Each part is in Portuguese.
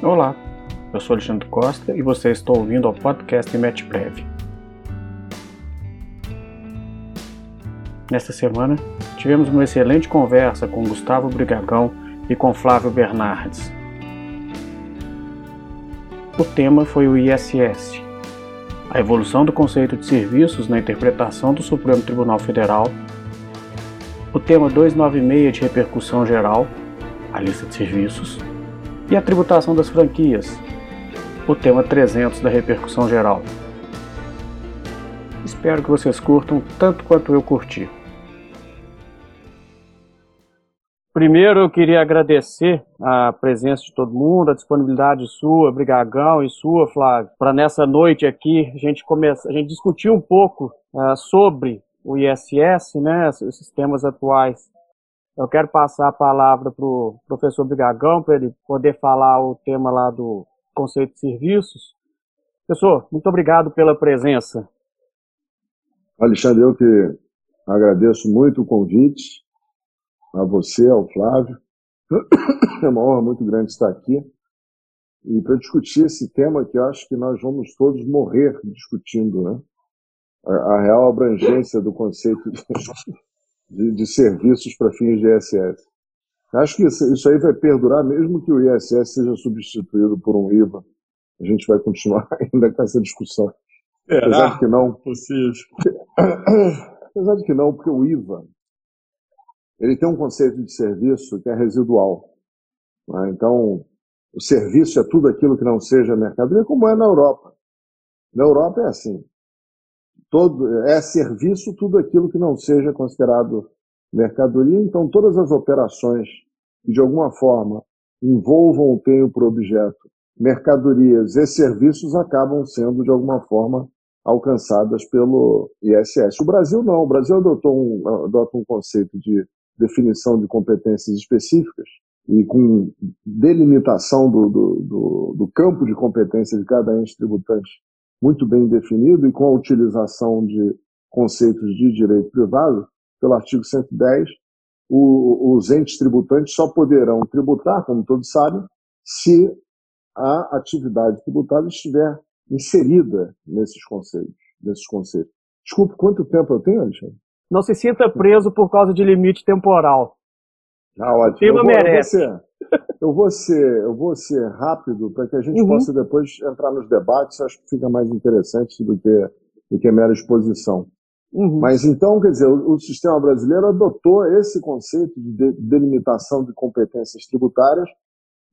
Olá, eu sou Alexandre Costa e você está ouvindo ao podcast MetPrev. Nesta semana, tivemos uma excelente conversa com Gustavo Brigagão e com Flávio Bernardes. O tema foi o ISS, a evolução do conceito de serviços na interpretação do Supremo Tribunal Federal, o tema 296 de repercussão geral, a lista de serviços, e a tributação das franquias, o tema 300 da repercussão geral. Espero que vocês curtam tanto quanto eu curti. Primeiro eu queria agradecer a presença de todo mundo, a disponibilidade sua, Brigagão e sua, Flávio, para nessa noite aqui a gente começar, a gente discutir um pouco uh, sobre o ISS, né, esses temas atuais eu quero passar a palavra para o professor Brigagão, para ele poder falar o tema lá do conceito de serviços. Professor, muito obrigado pela presença. Alexandre, eu que agradeço muito o convite, a você, ao Flávio. É uma honra muito grande estar aqui e para discutir esse tema que acho que nós vamos todos morrer discutindo, né? A, a real abrangência do conceito de, de, de serviços para fins de ISS. Acho que isso, isso, aí vai perdurar, mesmo que o ISS seja substituído por um IVA. A gente vai continuar ainda com essa discussão. É, Apesar de que não. Possível. Apesar de que não, porque o IVA ele tem um conceito de serviço que é residual. Né? Então, o serviço é tudo aquilo que não seja mercadoria, como é na Europa. Na Europa é assim todo é serviço tudo aquilo que não seja considerado mercadoria. Então, todas as operações que de alguma forma envolvam ou tenham por objeto mercadorias e serviços acabam sendo de alguma forma alcançadas pelo ISS. O Brasil não. O Brasil adotou um, adota um conceito de definição de competências específicas e com delimitação do, do, do, do campo de competência de cada ente tributante muito bem definido e com a utilização de conceitos de direito privado, pelo artigo 110, o, os entes tributantes só poderão tributar, como todos sabem, se a atividade tributada estiver inserida nesses conceitos. Nesses conceitos. Desculpe, quanto tempo eu tenho, Alexandre? Não se sinta preso por causa de limite temporal. Ah, ótimo. O tema merece. Vou, eu vou ser, eu vou ser rápido para que a gente uhum. possa depois entrar nos debates. Acho que fica mais interessante do que, do que mera exposição. Uhum. Mas então, quer dizer, o, o, sistema brasileiro adotou esse conceito de delimitação de competências tributárias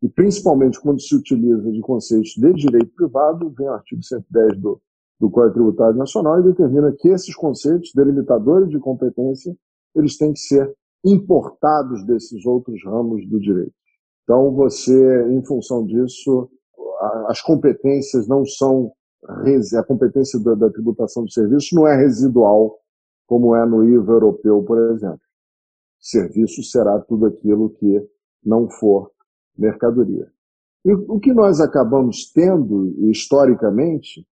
e principalmente quando se utiliza de conceitos de direito privado, vem o artigo 110 do, do Código Tributário Nacional e determina que esses conceitos delimitadores de competência eles têm que ser importados desses outros ramos do direito. Então, você, em função disso, as competências não são. A competência da, da tributação de serviços não é residual, como é no IVA europeu, por exemplo. Serviço será tudo aquilo que não for mercadoria. E o que nós acabamos tendo, historicamente,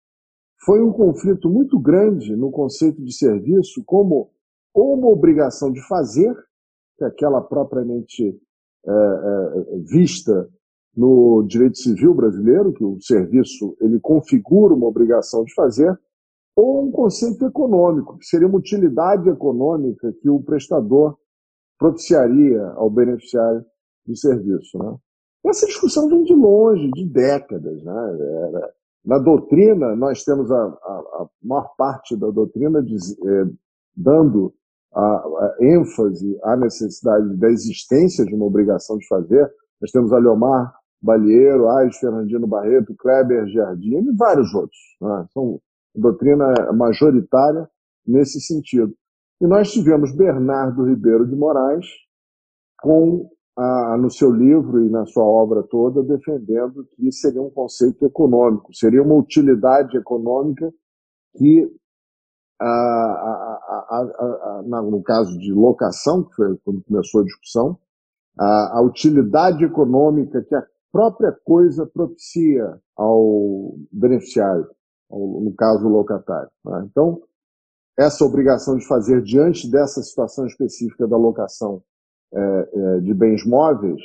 foi um conflito muito grande no conceito de serviço como uma obrigação de fazer, que aquela propriamente é, é, vista no direito civil brasileiro, que o serviço ele configura uma obrigação de fazer, ou um conceito econômico, que seria uma utilidade econômica que o prestador propiciaria ao beneficiário do serviço. Né? Essa discussão vem de longe, de décadas. Né? Era, na doutrina, nós temos a, a, a maior parte da doutrina é, dando a, a ênfase à necessidade da existência de uma obrigação de fazer. Nós temos Aliomar Balieiro, Aires Fernandino Barreto, Kleber Jardim e vários outros. Né? São doutrina majoritária nesse sentido. E nós tivemos Bernardo Ribeiro de Moraes com a, no seu livro e na sua obra toda defendendo que seria um conceito econômico, seria uma utilidade econômica que a, a, a, no caso de locação, que foi quando começou a discussão, a, utilidade econômica que a própria coisa propicia ao beneficiário, ao, no caso o locatário. Né? Então, essa obrigação de fazer diante dessa situação específica da locação é, é, de bens móveis,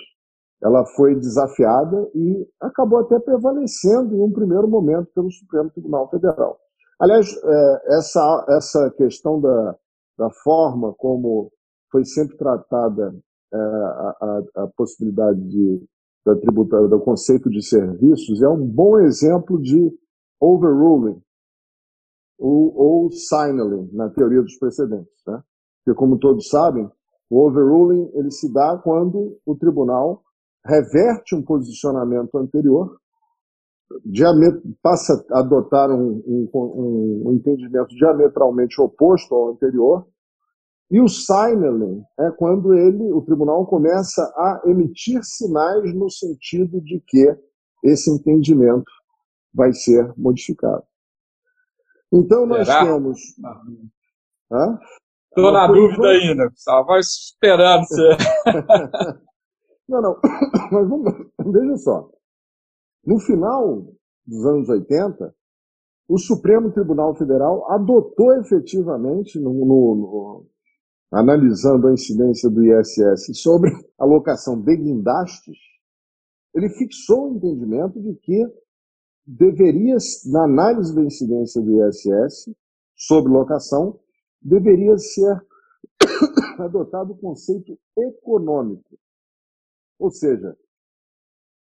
ela foi desafiada e acabou até prevalecendo em um primeiro momento pelo Supremo Tribunal Federal. Aliás, é, essa, essa questão da, da forma como foi sempre tratada é, a, a, a possibilidade de, da tributa, do conceito de serviços é um bom exemplo de overruling ou, ou signaling na teoria dos precedentes. Né? Porque, como todos sabem, o overruling ele se dá quando o tribunal reverte um posicionamento anterior, passa a adotar um, um, um entendimento diametralmente oposto ao anterior, e o signaling é quando ele, o tribunal começa a emitir sinais no sentido de que esse entendimento vai ser modificado. Então nós Será? temos. Estou na dúvida ainda, estava esperando você. não, não, mas vamos, veja só. No final dos anos 80, o Supremo Tribunal Federal adotou efetivamente, no, no, no, analisando a incidência do ISS sobre alocação de guindastes, ele fixou o entendimento de que deveria, na análise da incidência do ISS sobre locação, deveria ser adotado o conceito econômico. Ou seja,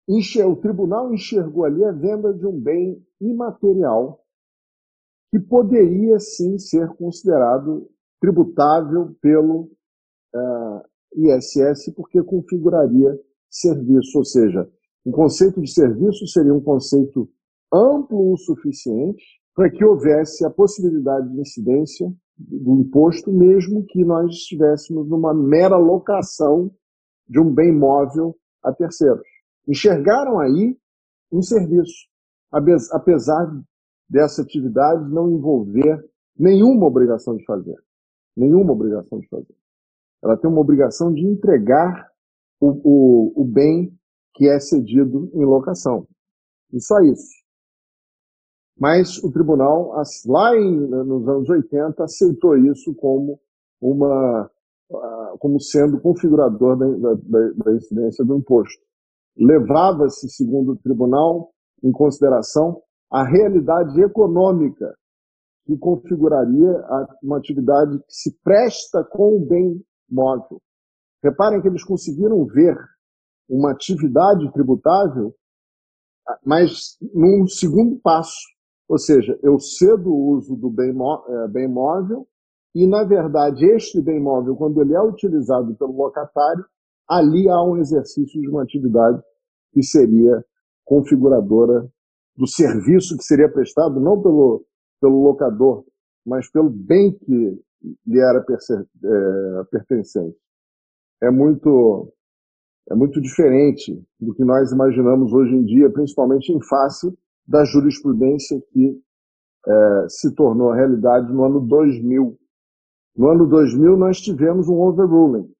o tribunal enxergou ali a venda de um bem imaterial que poderia sim ser considerado tributável pelo uh, eh, ISS, porque configuraria serviço, ou seja, o conceito de serviço seria um conceito amplo o suficiente para que houvesse a possibilidade de incidência do imposto, mesmo que nós estivéssemos numa mera locação de um bem móvel a terceiros. Enxergaram aí um serviço, apesar dessa atividade não envolver nenhuma obrigação de fazer. Nenhuma obrigação de fazer. Ela tem uma obrigação de entregar o, o, o bem que é cedido em locação. E só isso. Mas o tribunal, lá em, nos anos 80, aceitou isso como uma ah, como sendo configurador da, da, da incidência do imposto. Levava-se, segundo o tribunal, em consideração a realidade econômica que configuraria uma atividade que se presta com o bem móvel. Reparem que eles conseguiram ver uma atividade tributável, mas num segundo passo. Ou seja, eu cedo o uso do bem, é, bem móvel e, na verdade, este bem móvel, quando ele é utilizado pelo locatário, ali há um exercício de uma atividade que seria configuradora do serviço que seria prestado não pelo, pelo locador, mas pelo bem que lhe era é, pertencente. É muito, é muito diferente do que nós imaginamos hoje em dia, principalmente em face da jurisprudência que é, se tornou realidade no ano 2000. No ano 2000, nós tivemos um overruling.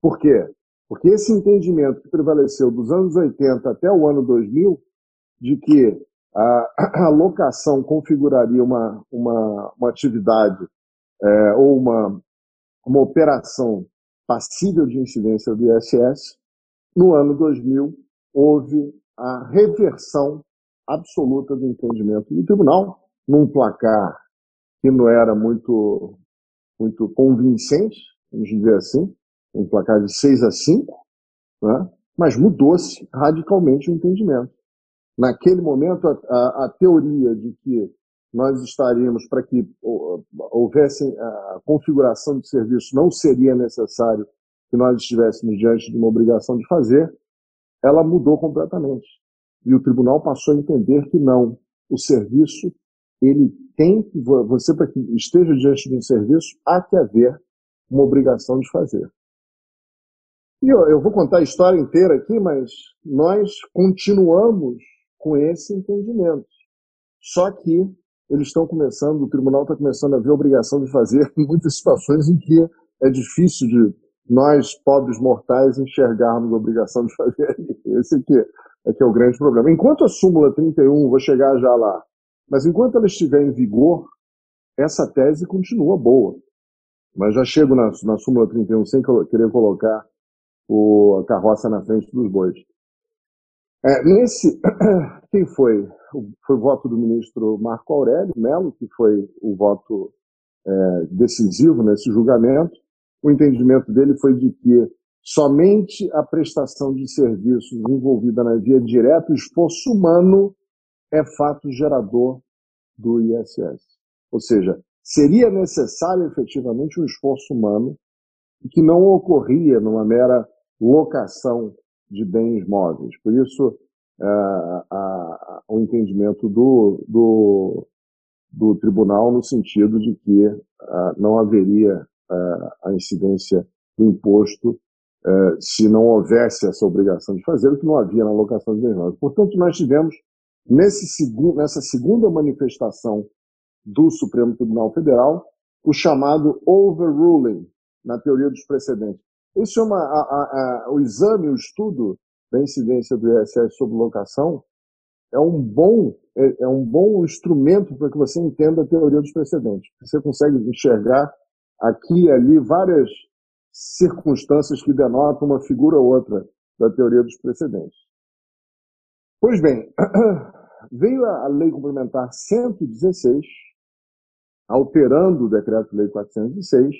Por quê? Porque esse entendimento que prevaleceu dos anos 80 até o ano 2000, de que a, a locação configuraria uma, uma, uma atividade é, ou uma, uma operação passível de incidência do ISS, no ano 2000 houve a reversão absoluta do entendimento do tribunal, num placar que não era muito, muito convincente, vamos dizer assim, um placar de 6 a 5, né? mas mudou-se radicalmente o entendimento. Naquele momento, a, a, a teoria de que nós estaríamos para que houvesse a configuração de serviço não seria necessário que nós estivéssemos diante de uma obrigação de fazer, ela mudou completamente. E o tribunal passou a entender que não. O serviço, ele tem que, você para que esteja diante de um serviço, há que haver uma obrigação de fazer. E eu, eu vou contar a história inteira aqui, mas nós continuamos com esse entendimento. Só que eles estão começando, o tribunal está começando a ver a obrigação de fazer muitas situações em que é difícil de nós, pobres mortais, enxergarmos a obrigação de fazer. Esse aqui é que é o grande problema. Enquanto a súmula 31, vou chegar já lá, mas enquanto ela estiver em vigor, essa tese continua boa. Mas já chego na, na súmula 31 sem querer colocar o, a carroça na frente dos bois. É, nesse, quem foi? Foi o voto do ministro Marco Aurélio Melo, que foi o voto é, decisivo nesse julgamento. O entendimento dele foi de que somente a prestação de serviços envolvida na via direta, o esforço humano, é fato gerador do ISS. Ou seja, seria necessário efetivamente um esforço humano que não ocorria numa mera locação de bens móveis. Por isso, uh, o entendimento do, do, do, tribunal no sentido de que uh, não haveria uh, a incidência do imposto se não houvesse essa obrigação de fazer, o que não havia na locação de bens móveis. Portanto, nós tivemos, nesse nessa segunda manifestação do Supremo Tribunal Federal, o chamado overruling, na teoria dos precedentes. Isso é uma, a, a, a, o exame, o estudo da incidência do ISS sobre locação é um bom, é, é um bom instrumento para que você entenda a teoria dos precedentes. Você consegue enxergar aqui e ali várias circunstâncias que denotam uma figura ou outra da teoria dos precedentes. Pois bem, veio a Lei Complementar 116, alterando o Decreto-Lei 406,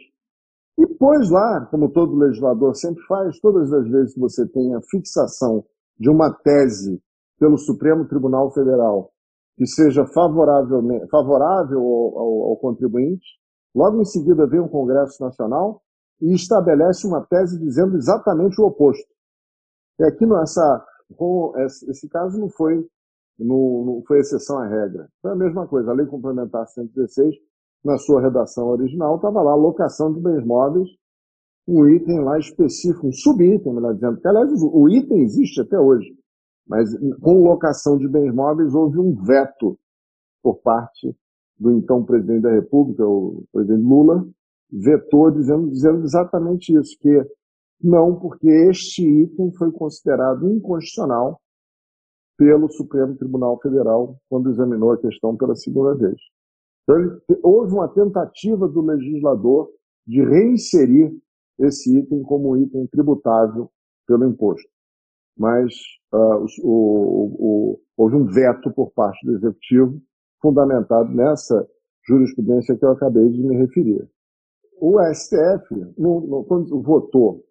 e pôs lá, como todo legislador sempre faz, todas as vezes que você tem a fixação de uma tese pelo Supremo Tribunal Federal que seja favorável, favorável ao, ao, ao contribuinte, logo em seguida vem o Congresso Nacional e estabelece uma tese dizendo exatamente o oposto. E aqui nessa, esse caso não foi, não, não foi exceção à regra. Foi a mesma coisa. A Lei Complementar 116 na sua redação original, estava lá locação de bens móveis, um item lá específico, um subitem, melhor dizendo, que aliás o item existe até hoje, mas com locação de bens móveis houve um veto por parte do então presidente da República, o presidente Lula, vetou dizendo, dizendo exatamente isso, que não, porque este item foi considerado inconstitucional pelo Supremo Tribunal Federal quando examinou a questão pela segunda vez. Então, ele, houve uma tentativa do legislador de reinserir esse item como item tributável pelo imposto. Mas uh, o, o, houve um veto por parte do executivo, fundamentado nessa jurisprudência que eu acabei de me referir. O STF, no, no, quando votou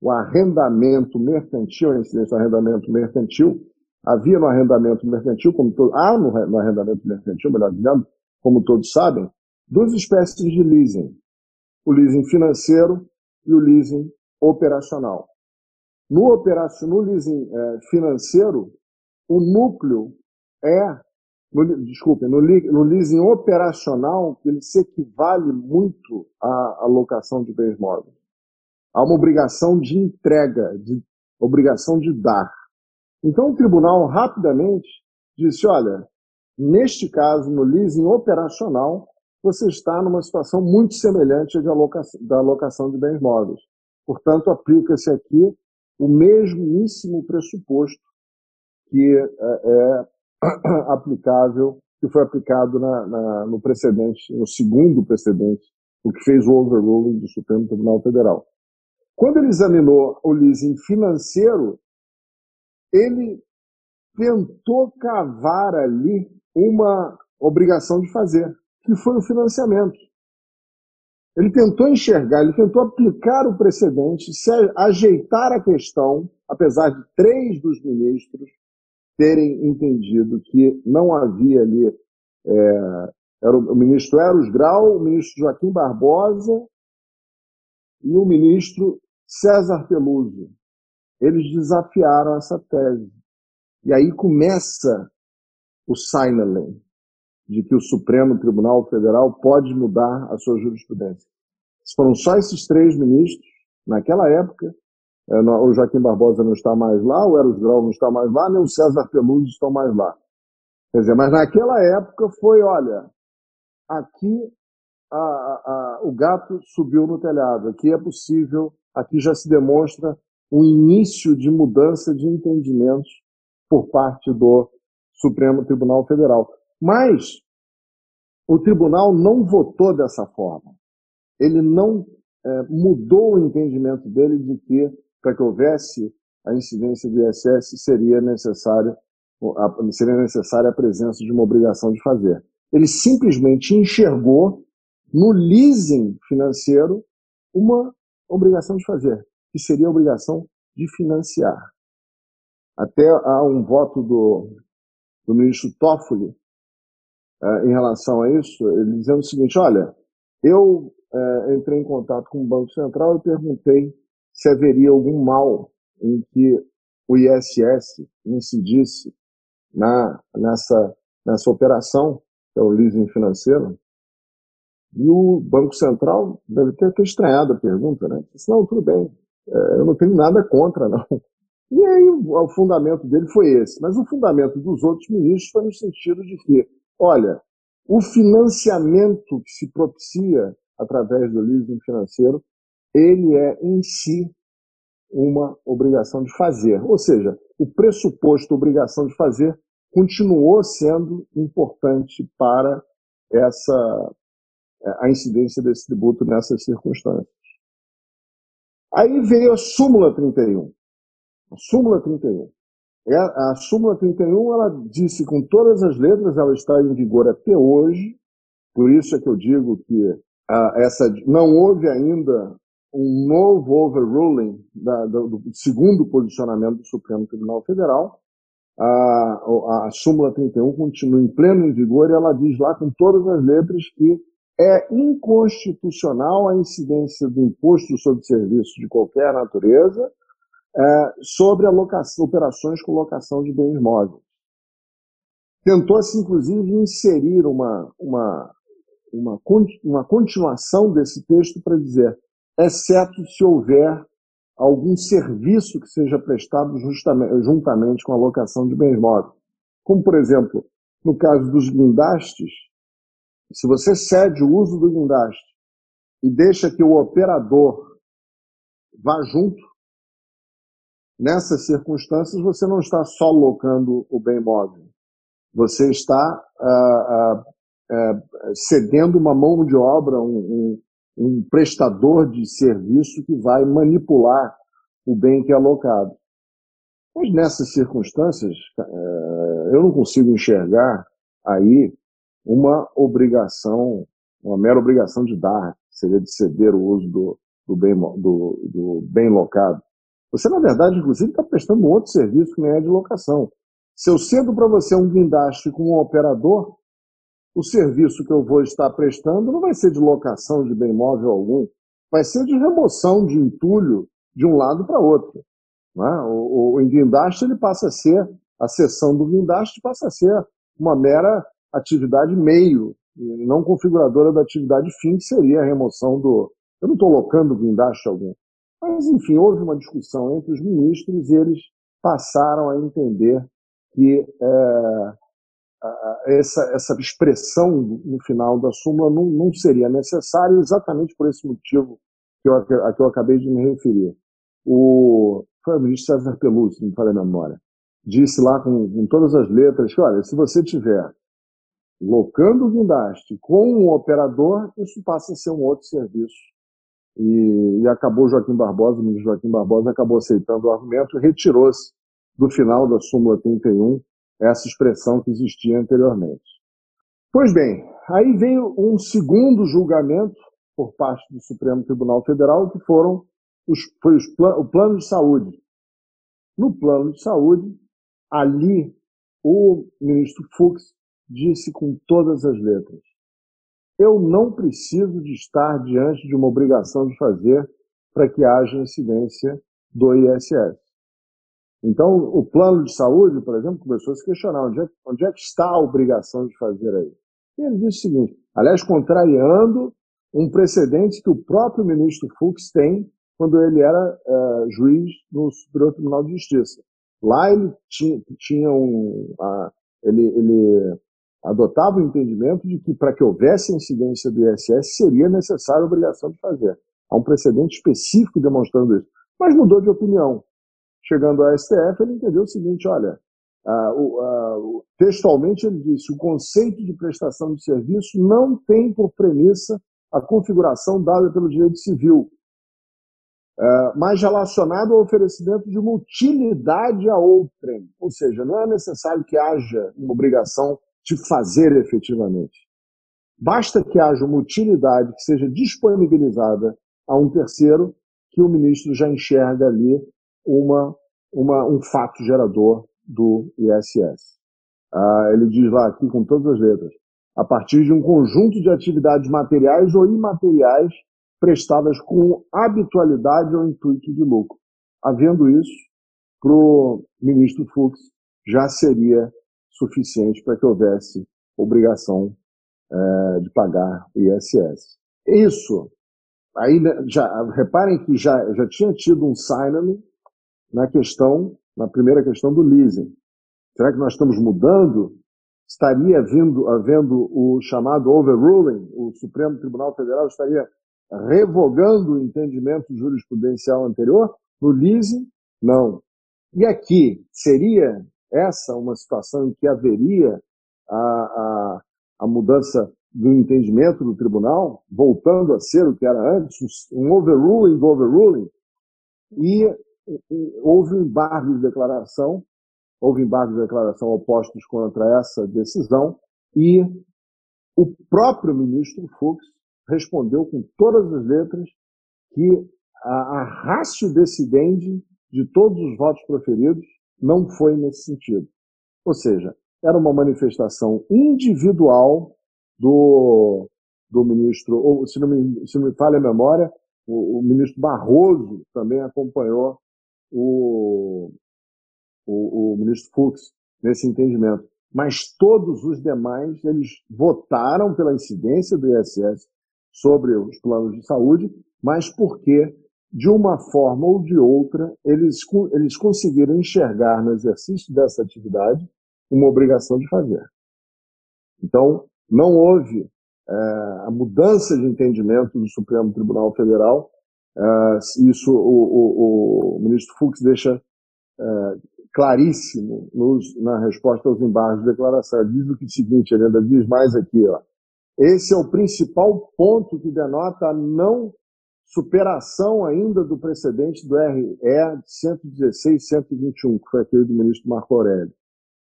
o arrendamento mercantil, a incidência do arrendamento mercantil, havia no arrendamento mercantil, como todo, há no, no arrendamento mercantil, melhor dizendo, como todos sabem, duas espécies de leasing: o leasing financeiro e o leasing operacional. No, no leasing é, financeiro, o núcleo é, no, desculpe, no, no, leasing operacional, ele se equivale muito à alocação de bens móveis. Há uma obrigação de entrega, de obrigação de dar. Então o tribunal rapidamente disse, olha, Neste caso, no leasing operacional, você está numa situação muito semelhante à da alocação de bens móveis. Portanto, aplica-se aqui o mesmíssimo pressuposto que é, é aplicável, que foi aplicado na, na, no precedente, no segundo precedente, o que fez o overruling do Supremo Tribunal Federal. Quando ele examinou o leasing financeiro, ele tentou cavar ali uma obrigação de fazer, que foi o financiamento. Ele tentou enxergar, ele tentou aplicar o precedente, se ajeitar a questão, apesar de três dos ministros terem entendido que não havia ali. É, era o, o ministro Eros Grau, o ministro Joaquim Barbosa e o ministro César Peluso. Eles desafiaram essa tese. E aí começa o signaling de que o Supremo Tribunal Federal pode mudar a sua jurisprudência. Se foram só esses três ministros, naquela época, é, o Joaquim Barbosa não está mais lá, o Eros Grau não está mais lá, nem o César Peluso estão mais lá. Quer dizer, mas naquela época foi, olha, aqui a, a, o gato subiu no telhado, aqui é possível, aqui já se demonstra um início de mudança de entendimentos por parte do Supremo Tribunal Federal. Mas o tribunal não votou dessa forma. Ele não é, mudou o entendimento dele de que para que houvesse a incidência do ISS, seria necessário seria necessária a presença de uma obrigação de fazer. Ele simplesmente enxergou no leasing financeiro uma obrigação de fazer, que seria a obrigação de financiar. Até há um voto do, do ministro Toffoli uh, em relação a isso, ele dizendo o seguinte: olha, eu uh, entrei em contato com o Banco Central e perguntei se haveria algum mal em que o ISS incidisse na, nessa, nessa operação, que é o leasing financeiro. E o Banco Central deve ter, ter estranhado a pergunta, né? Disse, não, tudo bem, é, eu não tenho nada contra, não. E aí o, fundamento dele foi esse. Mas o fundamento dos outros ministros foi no sentido de que, olha, o financiamento que se propicia através do leasing financeiro, ele é em si uma obrigação de fazer. Ou seja, o pressuposto obrigação de fazer continuou sendo importante para essa a incidência desse tributo nessas circunstâncias. Aí veio a súmula 31. A súmula 31. É, a súmula 31, ela disse com todas as letras, ela está em vigor até hoje, por isso é que eu digo que essa, não houve ainda um novo overruling da, do, do, segundo posicionamento do Supremo Tribunal Federal. A, a, a súmula 31 continua em pleno em vigor e ela diz lá com todas as letras que é inconstitucional a incidência do imposto sobre serviços de qualquer natureza é, sobre locação, operações com locação de bens móveis. Tentou-se, inclusive, inserir uma, uma, uma, uma continuação desse texto para dizer exceto se houver algum serviço que seja prestado juntamente com a locação de bens móveis. Como, por exemplo, no caso dos guindastes, se você cede o uso do guindaste e deixa que o operador vá junto, nessas circunstâncias você não está só locando o bem móvel, você está ah, ah, ah, cedendo uma mão de obra, um, um, um prestador de serviço que vai manipular o bem que é alocado. Mas nessas circunstâncias, eh, eu não consigo enxergar aí uma obrigação, uma mera obrigação de dar, seria de ceder o uso do, do, bem, do, do bem locado. Você, na verdade, inclusive, está prestando outro serviço que nem é de locação. Se eu cedo para você um guindaste com um operador, o serviço que eu vou estar prestando não vai ser de locação de bem móvel algum, vai ser de remoção de entulho de um lado para outro. É? O, o, guindaste ele passa a ser, a sessão do guindaste passa a ser uma mera atividade meio, não configuradora da atividade fim, que seria a remoção do. Eu não estou locando guindaste algum. Mas, enfim, houve uma discussão entre os ministros e eles passaram a entender que é, essa, essa expressão no final da súmula não, não seria necessária exatamente por esse motivo que eu, a que eu acabei de me referir. O, foi o ministro César Peluso, me falei a memória, disse lá com, com, todas as letras que, olha, se você tiver locando o guindaste com um operador, isso passa a ser um outro serviço. E, e acabou Joaquim Barbosa, o ministro Joaquim Barbosa acabou aceitando o argumento e retirou-se do final da súmula 31 essa expressão que existia anteriormente. Pois bem, aí veio um segundo julgamento por parte do Supremo Tribunal Federal, que foram os, foi os, o plano de saúde. No plano de saúde, ali o ministro Fux disse com todas as letras: eu não preciso de estar diante de uma obrigação de fazer para que haja incidência do ISS. Então, o plano de saúde, por exemplo, começou a se questionar onde é, onde é que está a obrigação de fazer aí. E ele disse o seguinte, aliás, contrariando um precedente que o próprio ministro Fux tem quando ele era uh, juiz no Superior Tribunal de Justiça. Lá ele tinha, tinha um, ele, ele adotava o entendimento de que para que houvesse incidência do ISS seria necessária a obrigação de fazer. Há um precedente específico demonstrando isso. Mas mudou de opinião chegando ao STF, ele entendeu o seguinte: olha, textualmente ele disse: o conceito de prestação de serviço não tem por premissa a configuração dada pelo direito civil. uh, mais relacionado ao oferecimento de uma utilidade a outrem. Ou seja, não é necessário que haja uma obrigação de fazer efetivamente. Basta que haja uma utilidade que seja disponibilizada a um terceiro que o ministro já enxerga ali uma, uma, um fato gerador do ISS. Ah, ele diz lá aqui com todas as letras, a partir de um conjunto de atividades materiais ou imateriais prestadas com habitualidade ou intuito de lucro. Havendo isso, para o ministro Fux já seria suficiente para que houvesse obrigação é, de pagar o ISS. Isso, aí né, já reparem que já, já tinha tido um sign na questão, na primeira questão do leasing. Será que nós estamos mudando? Estaria vindo, havendo o chamado overruling, o Supremo Tribunal Federal estaria revogando o entendimento jurisprudencial anterior? No leasing, não. E aqui, seria essa uma situação em que haveria a, a, a mudança do entendimento do tribunal, voltando a ser o que era antes, um overruling do overruling, e, e houve um embargo de declaração, houve embargo de declaração opostos contra essa decisão, e o próprio ministro Fux respondeu com todas as letras que a, a ratio de todos os votos proferidos não foi nesse sentido. Ou seja, era uma manifestação individual do, do ministro, ou se não me, se não me falha a memória, o, o ministro Barroso também acompanhou o, o, o ministro Fux nesse entendimento. Mas todos os demais, eles votaram pela incidência do ISS sobre os planos de saúde, mas porque, de uma forma ou de outra, eles, eles conseguiram enxergar no exercício dessa atividade uma obrigação de fazer. Então, não houve é, a mudança de entendimento do Supremo Tribunal Federal. É, isso o, o, o, ministro Fux deixa é, claríssimo nos, na resposta aos embargos de declaração. Ele diz o seguinte, ele ainda diz mais aqui, ó. Esse é o principal ponto que denota a não superação ainda do precedente do RE 116-121, que foi aquele do ministro Marco Aurélio.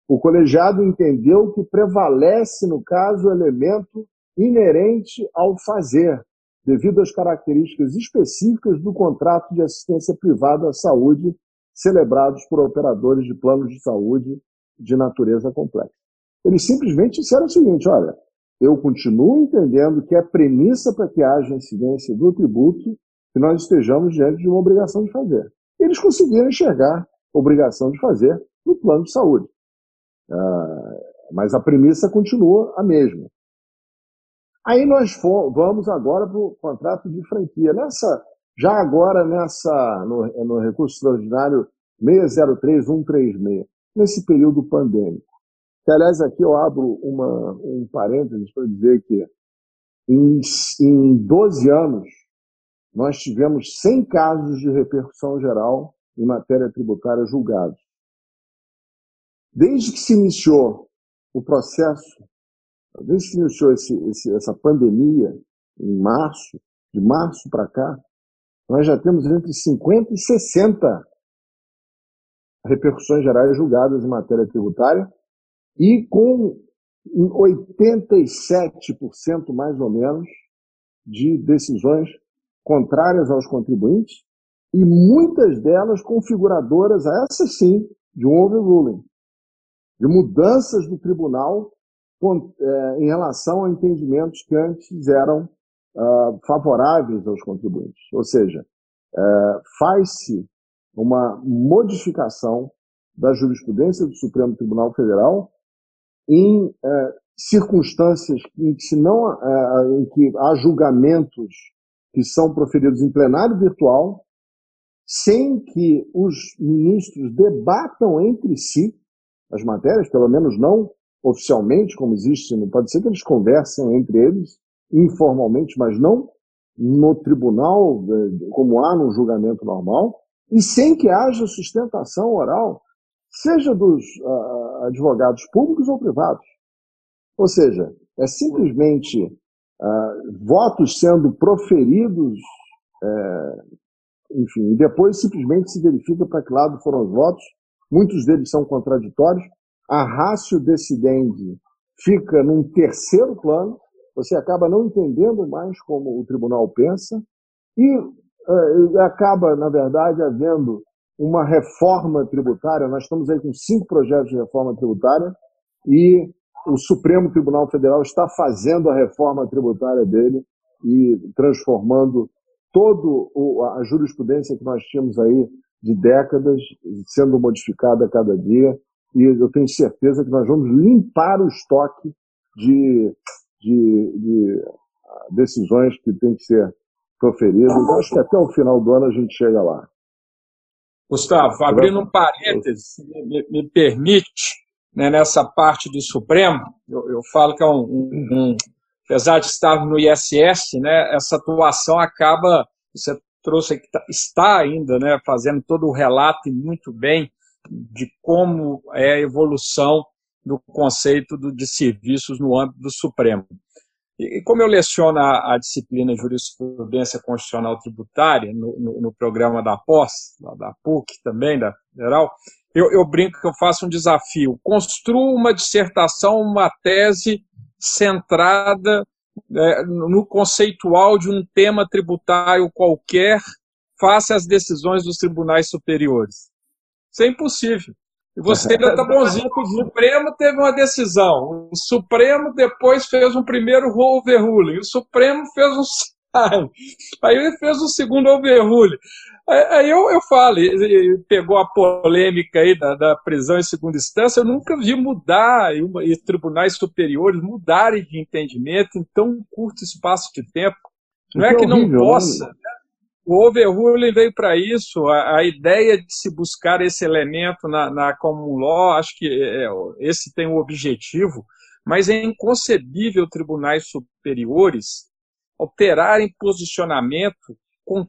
O colegiado entendeu que prevalece, no caso, o elemento inerente ao fazer, devido às características específicas do contrato de assistência privada à saúde celebrados por operadores de planos de saúde de natureza complexa. Eles simplesmente disseram o seguinte: olha, eu continuo entendendo que é premissa para que haja incidência do tributo que nós estejamos diante de uma obrigação de fazer. Eles conseguiram enxergar obrigação de fazer no plano de saúde. Ah, mas a premissa continua a mesma. Aí nós vamos agora para o contrato de franquia. Nessa, já agora nessa, no, no recurso extraordinário 603136, nesse período pandêmico. Que, aliás, aqui eu abro uma, um parênteses para dizer que em, em 12 anos nós tivemos 100 casos de repercussão geral em matéria tributária julgados. Desde que se iniciou o processo, desde que iniciou esse, esse, essa pandemia, em março, de março para cá, nós já temos entre 50 e 60 repercussões gerais julgadas em matéria tributária e com 87% mais ou menos de decisões contrárias aos contribuintes e muitas delas configuradoras, essas sim, de um overruling de mudanças do tribunal é, em relação a entendimentos que antes eram uh, favoráveis aos contribuintes. Ou seja, é, faz-se uma modificação da jurisprudência do Supremo Tribunal Federal em é, circunstâncias em que, se não, é, em que há julgamentos que são proferidos em plenário virtual, sem que os ministros debatam entre si as matérias, pelo menos não oficialmente, como existe, não pode ser que eles conversem entre eles informalmente, mas não no tribunal, como há no julgamento normal, e sem que haja sustentação oral, seja dos uh, advogados públicos ou privados. Ou seja, é simplesmente uh, votos sendo proferidos uh, enfim, e depois simplesmente se verifica para que lado foram os votos, muitos deles são contraditórios, a ratio decidendi fica num terceiro plano, você acaba não entendendo mais como o tribunal pensa, e uh, acaba, na verdade, havendo uma reforma tributária. Nós estamos aí com cinco projetos de reforma tributária e o Supremo Tribunal Federal está fazendo a reforma tributária dele e transformando toda a jurisprudência que nós tínhamos aí de décadas sendo modificada a cada dia. E eu tenho certeza que nós vamos limpar o estoque de, de, de decisões que têm que ser proferidas. Acho que até o final do ano a gente chega lá. Gustavo, abrindo um parênteses, me, me permite, né, nessa parte do Supremo, eu, eu falo que é um, um, um, apesar de estar no ISS, né, essa atuação acaba, você trouxe que tá, está ainda, né, fazendo todo o relato muito bem de como é a evolução do conceito do, de serviços no âmbito do Supremo. E como eu leciono a, a disciplina Jurisprudência Constitucional Tributária no, no, no programa da da, da, PUC também, da Federal, eu, eu brinco que eu faço um desafio. Construa uma dissertação, uma tese centrada é, no conceitual de um tema tributário qualquer, face às decisões dos tribunais superiores. Isso é impossível. E você ainda está bonzinho. O Supremo teve uma decisão. O Supremo depois fez um primeiro overruling. O Supremo fez um Aí ele fez um segundo overruling. Aí eu, eu falo, pegou a polêmica aí da, da, prisão em segunda instância, eu nunca vi mudar, e, uma, e tribunais superiores mudarem de entendimento em tão curto espaço de tempo. Não é que não né? possa, né? O overruling veio para isso, a, a, ideia de se buscar esse elemento na, na common law, acho que é, é, esse tem o objetivo, mas é inconcebível tribunais superiores operarem posicionamento com,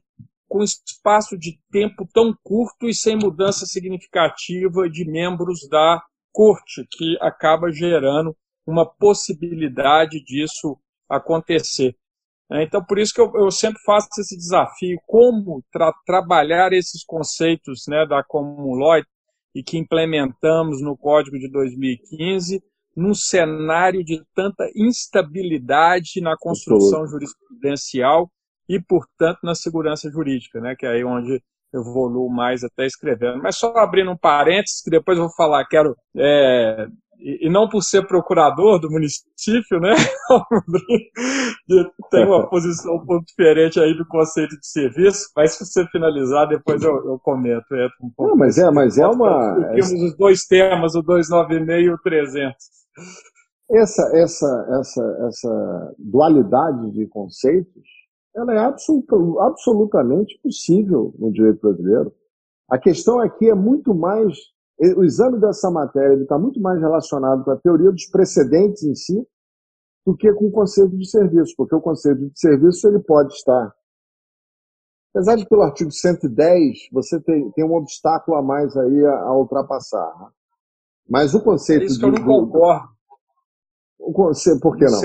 com espaço de tempo tão curto e sem mudança significativa de membros da corte, que acaba gerando uma possibilidade disso acontecer. É, então, por isso que eu, eu sempre faço esse desafio, como tra trabalhar esses conceitos né, da Common Law e que implementamos no Código de 2015 num cenário de tanta instabilidade na construção jurisprudencial e, portanto, na segurança jurídica, né, que é aí onde eu evoluo mais até escrevendo. Mas só abrindo um parênteses, que depois eu vou falar, quero é, e, não por ser procurador do município, né? tem uma posição um pouco diferente aí do conceito de serviço, mas se você finalizar, depois eu, eu comento. Um pouco não, mas é, mas é uma. Temos os dois temas, o 296 e o 300. Essa, essa, essa, essa dualidade de conceitos, ela é absoluta, absolutamente possível no direito brasileiro. A questão aqui é muito mais o exame dessa matéria está muito mais relacionado com a teoria dos precedentes em si do que com o conceito de serviço, porque o conceito de serviço ele pode estar. Apesar de pelo artigo 110 você tem, tem um obstáculo a mais aí a, a ultrapassar. Né? Mas o conceito. É isso que eu não concordo. O conceito, por que não?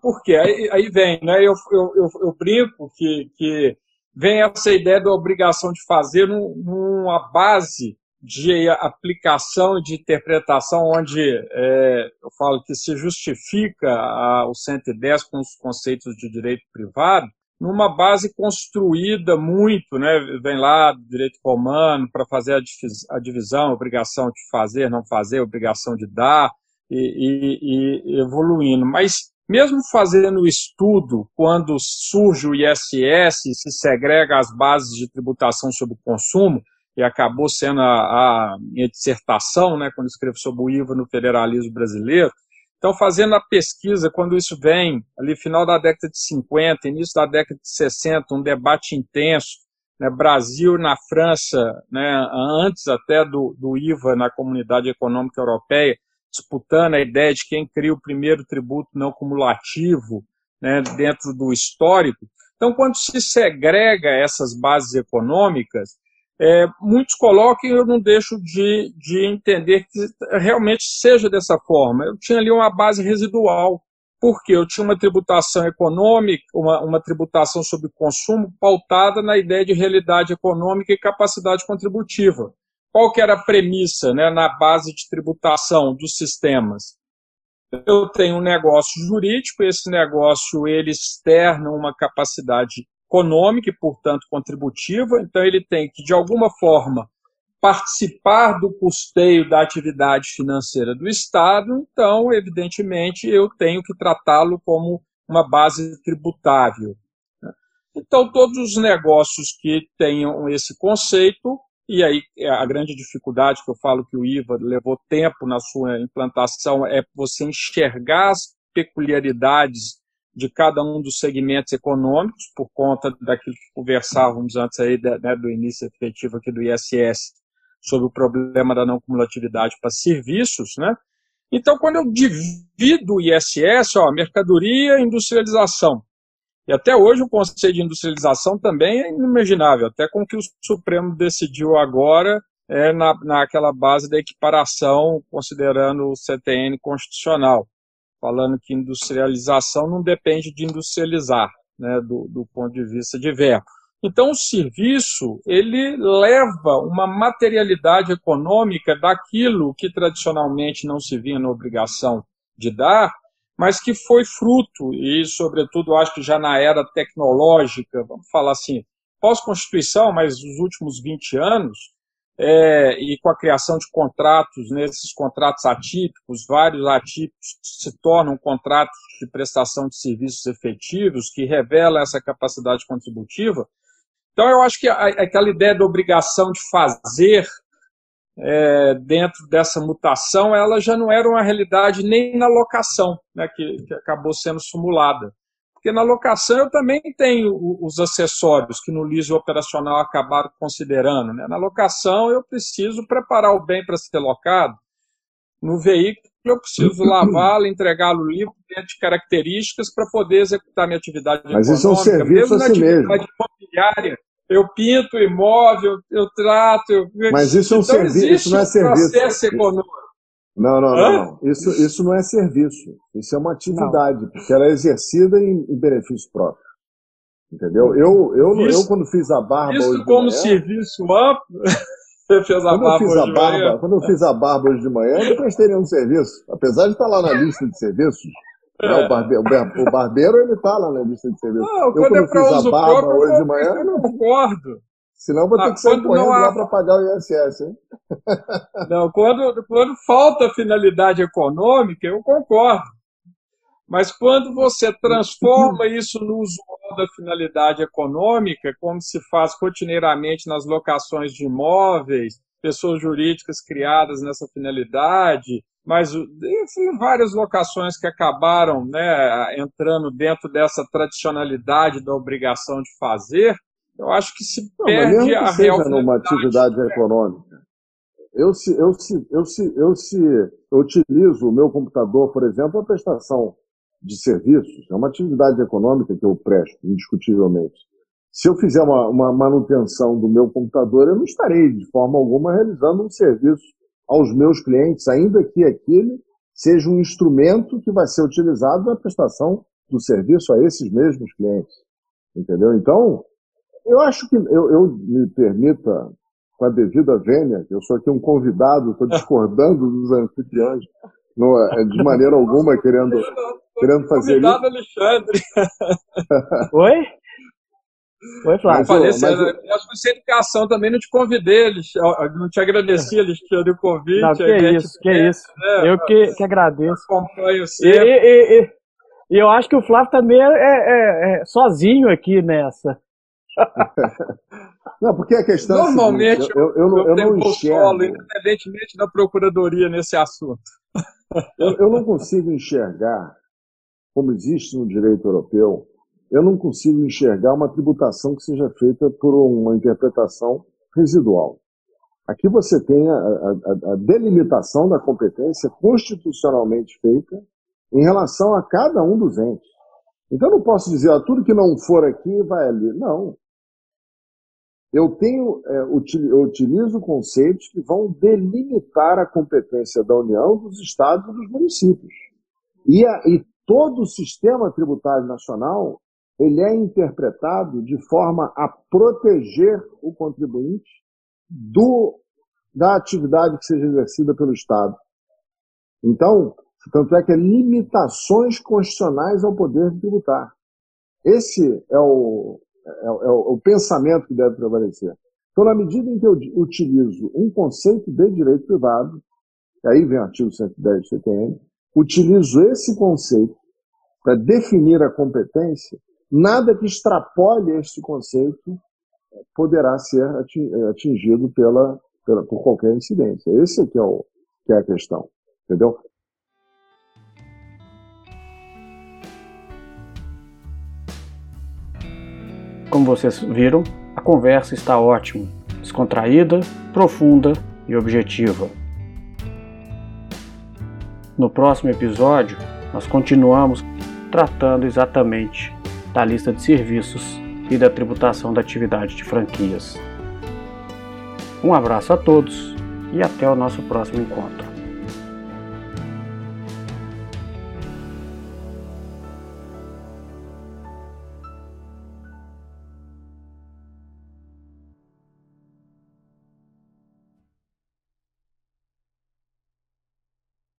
Por quê? Aí, aí vem, né? Eu, eu, eu, eu brinco que, que vem essa ideia da obrigação de fazer numa base de aplicação e de interpretação onde é, eu falo que se justifica a, o 110 com os conceitos de direito privado, numa base construída muito, né, vem lá direito romano para fazer a, divisão, obrigação de fazer, não fazer, obrigação de dar, e, e, e evoluindo. Mas mesmo fazendo o estudo, quando surge o ISS, se segrega as bases de tributação sobre o consumo, e acabou sendo a, a minha dissertação, né, quando escrevo sobre o IVA no federalismo brasileiro. Então, fazendo a pesquisa, quando isso vem, ali final da década de 50, início da década de 60, um debate intenso, né, Brasil na França, né, antes até do, do IVA na Comunidade Econômica Europeia, disputando a ideia de quem cria o primeiro tributo não cumulativo né, dentro do histórico. Então, quando se segrega essas bases econômicas, é, muitos colocam e eu não deixo de, de entender que realmente seja dessa forma. Eu tinha ali uma base residual, porque eu tinha uma tributação econômica, uma, uma tributação sobre consumo pautada na ideia de realidade econômica e capacidade contributiva. Qual que era a premissa né, na base de tributação dos sistemas? Eu tenho um negócio jurídico, esse negócio ele externa uma capacidade econômica e, portanto, contributiva, então ele tem que, de alguma forma, participar do custeio da atividade financeira do Estado, então, evidentemente, eu tenho que tratá-lo como uma base tributável. Então, todos os negócios que tenham esse conceito, e aí a grande dificuldade que eu falo que o IVA levou tempo na sua implantação é você enxergar as peculiaridades de cada um dos segmentos econômicos, por conta daquilo que conversávamos antes aí né, do início efetivo aqui do ISS, sobre o problema da não cumulatividade para serviços, né? Então, quando eu divido o ISS, ó, mercadoria industrialização, e até hoje o conceito de industrialização também é inimaginável, até com o que o Supremo decidiu agora é na, naquela base da equiparação, considerando o CTN constitucional, falando que industrialização não depende de industrializar, né, do, do ponto de vista de verbo. Então, o serviço ele leva uma materialidade econômica daquilo que tradicionalmente não se vinha na obrigação de dar, mas que foi fruto, e sobretudo acho que já na era tecnológica, vamos falar assim, pós-Constituição, mas nos últimos 20 anos, é, e com a criação de contratos, nesses contratos atípicos, vários atípicos se tornam contratos de prestação de serviços efetivos, que revelam essa capacidade contributiva, então, eu acho que aquela ideia da obrigação de fazer é, dentro dessa mutação, ela já não era uma realidade nem na locação, né, que, que acabou sendo simulada. Porque na locação eu também tenho os acessórios que no liso operacional acabaram considerando. Né? Na locação eu preciso preparar o bem para ser locado. No veículo eu preciso lavá-lo, entregá-lo limpo, dentro de características para poder executar minha atividade Mas econômica. Mas isso é um serviço mesmo na atividade mesmo. imobiliária, eu pinto o imóvel, eu trato. Eu... Mas isso é um então, serviço, isso não é serviço. Processo econômico. Não, não, não, não. Isso, isso não é serviço. Isso é uma atividade, não. porque ela é exercida em, em benefício próprio. Entendeu? Eu, eu, isso, eu, quando fiz a barba. Isso como manhã, serviço amplo. Você fez a quando barba eu fiz a barba, Quando eu fiz a barba hoje de manhã, eu não prestei nenhum serviço. Apesar de estar lá na lista de serviços, é. O, barbeiro, o barbeiro, ele tá lá na lista de serviço. Não, eu, quando, eu é fiz a barba próprio, hoje de manhã. Eu não concordo. Senão vou ter ah, que sair correndo há... lá para pagar o ISS, hein? Não, quando, quando falta finalidade econômica, eu concordo. Mas quando você transforma isso no usual da finalidade econômica, como se faz rotineiramente nas locações de imóveis, pessoas jurídicas criadas nessa finalidade, mas enfim, várias locações que acabaram né, entrando dentro dessa tradicionalidade da obrigação de fazer, eu acho que se Não, perde a real numa atividade econômica. Eu se, eu, se, eu, se, eu se eu utilizo o meu computador, por exemplo, a prestação de serviços, é uma atividade econômica que eu presto, indiscutivelmente. Se eu fizer uma, uma manutenção do meu computador, eu não estarei de forma alguma realizando um serviço aos meus clientes, ainda que aquele seja um instrumento que vai ser utilizado na prestação do serviço a esses mesmos clientes. Entendeu? Então, eu acho que eu, eu me permita, com a devida vênia, eu sou aqui um convidado, estou discordando dos anfitriões, não, é, de maneira alguma querendo, querendo fazer convidado isso. Alexandre. Oi? Oi, Flávio. Assim, mas, eu acho que você educação também não te convidei, Alexandre, não te agradeci, Alexandre, o convite. Não, que é isso, que é isso. Né, eu que, que agradeço. Acompanho sempre. E, e, e, e, eu acho que o Flávio também é, é, é sozinho aqui nessa. não, porque a questão Normalmente, é seguinte, eu, eu, eu, eu não enxergo... Solo, independentemente da procuradoria nesse assunto. eu, eu não consigo enxergar, como existe no direito europeu, eu não consigo enxergar uma tributação que seja feita por uma interpretação residual. Aqui você tem a, a, a, delimitação da competência constitucionalmente feita em relação a cada um dos entes. Então eu não posso dizer, ó, tudo que não for aqui vai ali. Não. Eu tenho, é, eu utilizo conceitos que vão delimitar a competência da União, dos estados e dos municípios. E, a, e todo o sistema tributário nacional ele é interpretado de forma a proteger o contribuinte do, da atividade que seja exercida pelo Estado. Então, tanto é que é limitações constitucionais ao poder de tributar. Esse é o, é, o, é o pensamento que deve prevalecer. Então, na medida em que eu utilizo um conceito de direito privado, aí vem o artigo 110 do CTN, utilizo esse conceito para definir a competência, nada que extrapole este conceito poderá ser atingido pela, pela, por qualquer incidência. Esse é é, o, que é a questão. Entendeu? Como vocês viram, a conversa está ótima, descontraída, profunda e objetiva. No próximo episódio, nós continuamos tratando exatamente da lista de serviços e da tributação da atividade de franquias. Um abraço a todos e até o nosso próximo encontro.